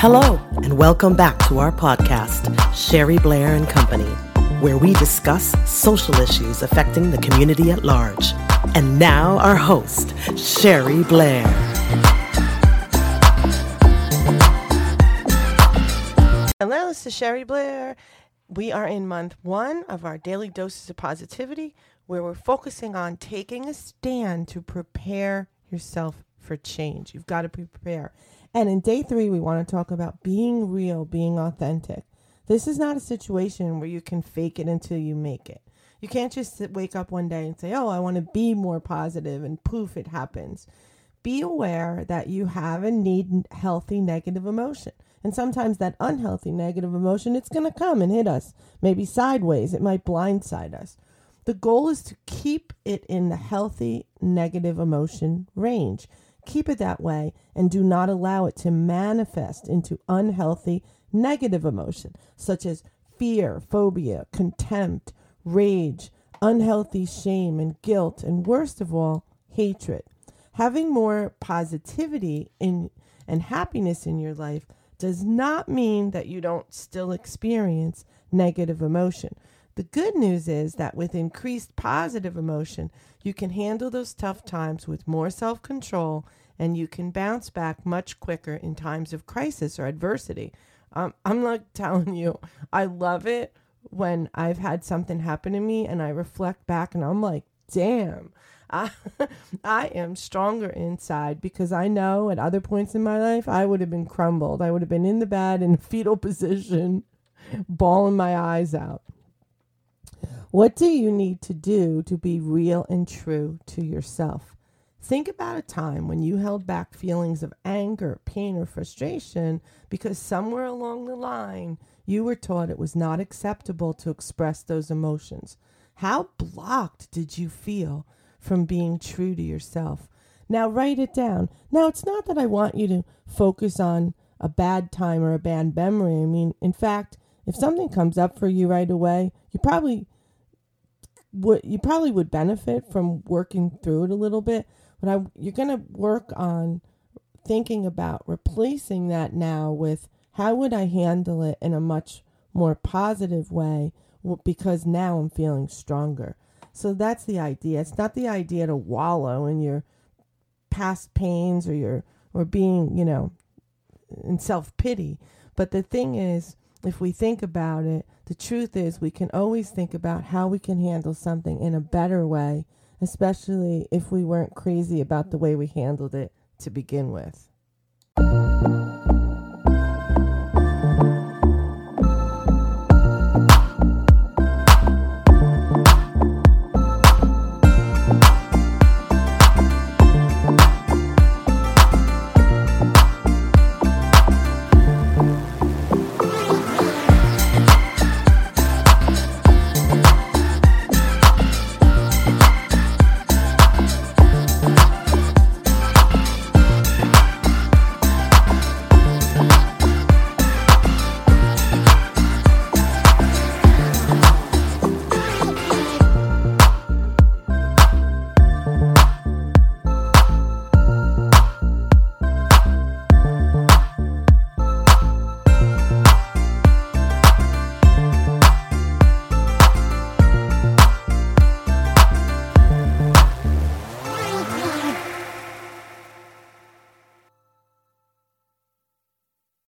Hello, and welcome back to our podcast, Sherry Blair and Company, where we discuss social issues affecting the community at large. And now, our host, Sherry Blair. Hello, this is Sherry Blair. We are in month one of our daily doses of positivity, where we're focusing on taking a stand to prepare yourself for change. You've got to be prepared. And in day three, we want to talk about being real, being authentic. This is not a situation where you can fake it until you make it. You can't just wake up one day and say, Oh, I want to be more positive, and poof, it happens. Be aware that you have and need healthy negative emotion. And sometimes that unhealthy negative emotion, it's going to come and hit us, maybe sideways. It might blindside us. The goal is to keep it in the healthy negative emotion range. Keep it that way and do not allow it to manifest into unhealthy negative emotion, such as fear, phobia, contempt, rage, unhealthy shame and guilt, and worst of all, hatred. Having more positivity in and happiness in your life does not mean that you don't still experience negative emotion. The good news is that with increased positive emotion, you can handle those tough times with more self control and you can bounce back much quicker in times of crisis or adversity. Um, I'm like telling you, I love it when I've had something happen to me and I reflect back and I'm like, damn, I, I am stronger inside because I know at other points in my life I would have been crumbled. I would have been in the bed in fetal position, bawling my eyes out. What do you need to do to be real and true to yourself? Think about a time when you held back feelings of anger, pain, or frustration because somewhere along the line you were taught it was not acceptable to express those emotions. How blocked did you feel from being true to yourself? Now write it down. Now, it's not that I want you to focus on a bad time or a bad memory. I mean, in fact, if something comes up for you right away, you probably would you probably would benefit from working through it a little bit but I, you're going to work on thinking about replacing that now with how would I handle it in a much more positive way because now I'm feeling stronger. So that's the idea. It's not the idea to wallow in your past pains or your or being, you know, in self-pity, but the thing is if we think about it, the truth is we can always think about how we can handle something in a better way especially if we weren't crazy about the way we handled it to begin with.